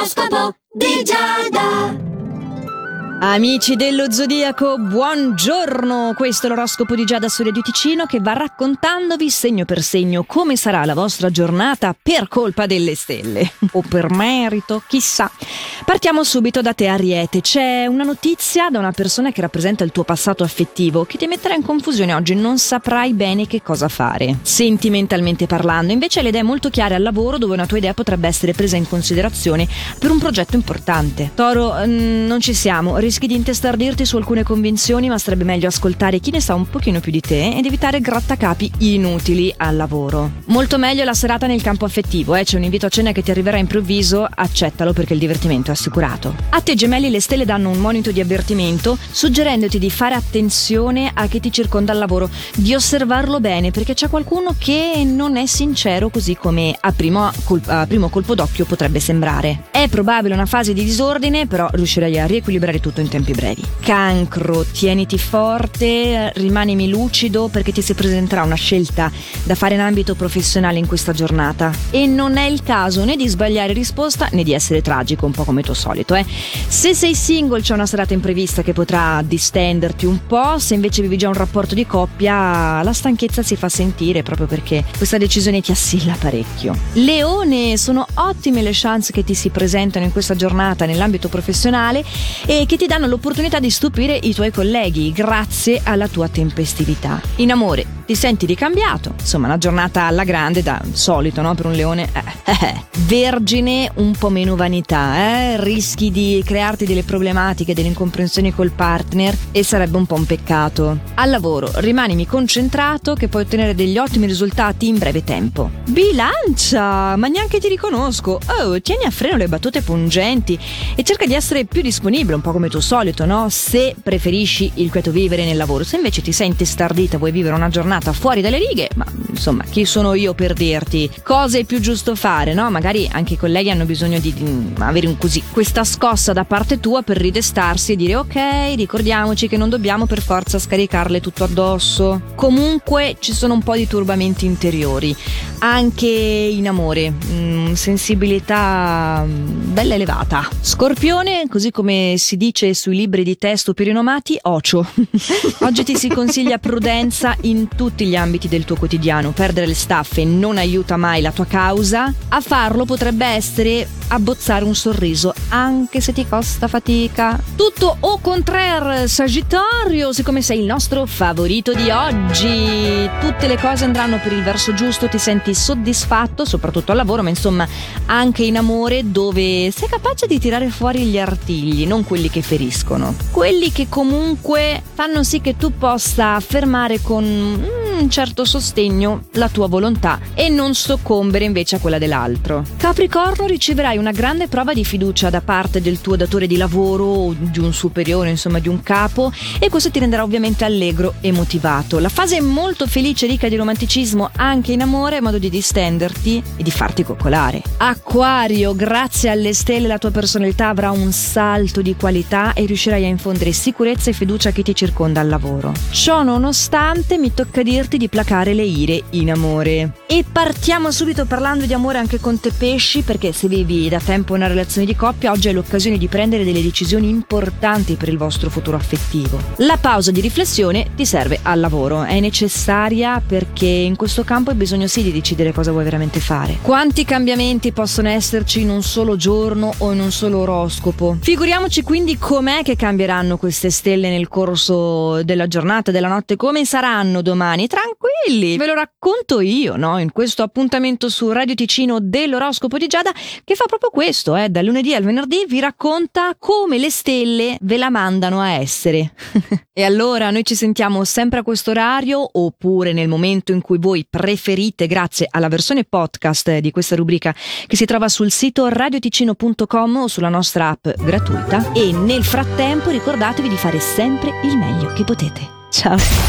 horóscopo de Jada. Amici dello Zodiaco, buongiorno! Questo è l'oroscopo di Giada Soria di Ticino che va raccontandovi segno per segno come sarà la vostra giornata per colpa delle stelle o per merito, chissà. Partiamo subito da te Ariete. C'è una notizia da una persona che rappresenta il tuo passato affettivo che ti metterà in confusione oggi, non saprai bene che cosa fare. Sentimentalmente parlando, invece le idee molto chiare al lavoro dove una tua idea potrebbe essere presa in considerazione per un progetto importante. Toro, mm, non ci siamo rischi di intestardirti su alcune convinzioni, ma sarebbe meglio ascoltare chi ne sa un pochino più di te ed evitare grattacapi inutili al lavoro. Molto meglio la serata nel campo affettivo, eh? c'è un invito a cena che ti arriverà improvviso, accettalo perché il divertimento è assicurato. A te gemelli le stelle danno un monito di avvertimento, suggerendoti di fare attenzione a chi ti circonda al lavoro, di osservarlo bene perché c'è qualcuno che non è sincero così come a primo, col- a primo colpo d'occhio potrebbe sembrare. È probabile una fase di disordine, però riuscirai a riequilibrare tutto in tempi brevi. Cancro, tieniti forte, rimanimi lucido perché ti si presenterà una scelta da fare in ambito professionale in questa giornata. E non è il caso né di sbagliare risposta né di essere tragico, un po' come tuo solito. Eh. Se sei single c'è una serata imprevista che potrà distenderti un po', se invece vivi già un rapporto di coppia la stanchezza si fa sentire proprio perché questa decisione ti assilla parecchio. Leone, sono ottime le chance che ti si presentano in questa giornata nell'ambito professionale e che ti danno l'opportunità di stupire i tuoi colleghi grazie alla tua tempestività. In amore, ti senti ricambiato, insomma una giornata alla grande da solito, no? Per un leone. Eh, eh, eh. Vergine, un po' meno vanità, eh? rischi di crearti delle problematiche, delle incomprensioni col partner e sarebbe un po' un peccato. Al lavoro, rimanimi concentrato che puoi ottenere degli ottimi risultati in breve tempo. Bilancia, ma neanche ti riconosco. Oh, tieni a freno le battute pungenti e cerca di essere più disponibile, un po' come tuo solito, no? Se preferisci il quieto vivere nel lavoro, se invece ti senti stardita, vuoi vivere una giornata fuori dalle righe, ma insomma, chi sono io per dirti cosa è più giusto fare, no? Magari anche i colleghi hanno bisogno di, di avere un così questa scossa da parte tua per ridestarsi e dire ok, ricordiamoci che non dobbiamo per forza scaricarle tutto addosso. Comunque ci sono un po' di turbamenti interiori, anche in amore, mm, sensibilità mm, bella elevata. Scorpione, così come si dice sui libri di testo più rinomati, ocio. Oggi ti si consiglia prudenza in tutti gli ambiti del tuo quotidiano. Perdere le staffe non aiuta mai la tua causa. A farlo potrebbe essere abbozzare un sorriso, anche se ti costa fatica. Tutto au contraire, Sagittario, siccome sei il nostro favorito di oggi. Tutte le cose andranno per il verso giusto, ti senti soddisfatto, soprattutto al lavoro, ma insomma anche in amore, dove sei capace di tirare fuori gli artigli, non quelli che feriscono. Quelli che comunque fanno sì che tu possa affermare con un certo sostegno la tua volontà e non soccombere invece a quella dell'altro. Capricorno riceverai una grande prova di fiducia da parte del tuo datore di lavoro o di un superiore, insomma di un capo e questo ti renderà ovviamente allegro e motivato. La fase è molto felice ricca di romanticismo anche in amore modo di distenderti e di farti coccolare. Acquario, grazie alle stelle la tua personalità avrà un salto di qualità e riuscirai a infondere sicurezza e fiducia a chi ti circonda al lavoro. Ciò nonostante mi tocca dirti di placare le ire in amore. E partiamo subito parlando di amore anche con te pesci perché se vivi da tempo una relazione di coppia oggi è l'occasione di prendere delle decisioni importanti per il vostro futuro affettivo. La pausa di riflessione ti serve al lavoro, è necessaria perché in questo campo hai bisogno sì di decidere cosa vuoi veramente fare. Quanti cambiamenti possono esserci in un solo giorno o in un solo oroscopo? Figuriamoci quindi com'è che cambieranno queste stelle nel corso della giornata, della notte, come saranno domani. Tranquilli, ve lo racconto io, no? In questo appuntamento su Radio Ticino dell'oroscopo di Giada che fa proprio questo, eh, dal lunedì al venerdì vi racconta come le stelle ve la mandano a essere. e allora noi ci sentiamo sempre a questo orario oppure nel momento in cui voi preferite grazie alla versione podcast di questa rubrica che si trova sul sito radioticino.com o sulla nostra app gratuita e nel frattempo ricordatevi di fare sempre il meglio che potete. Ciao!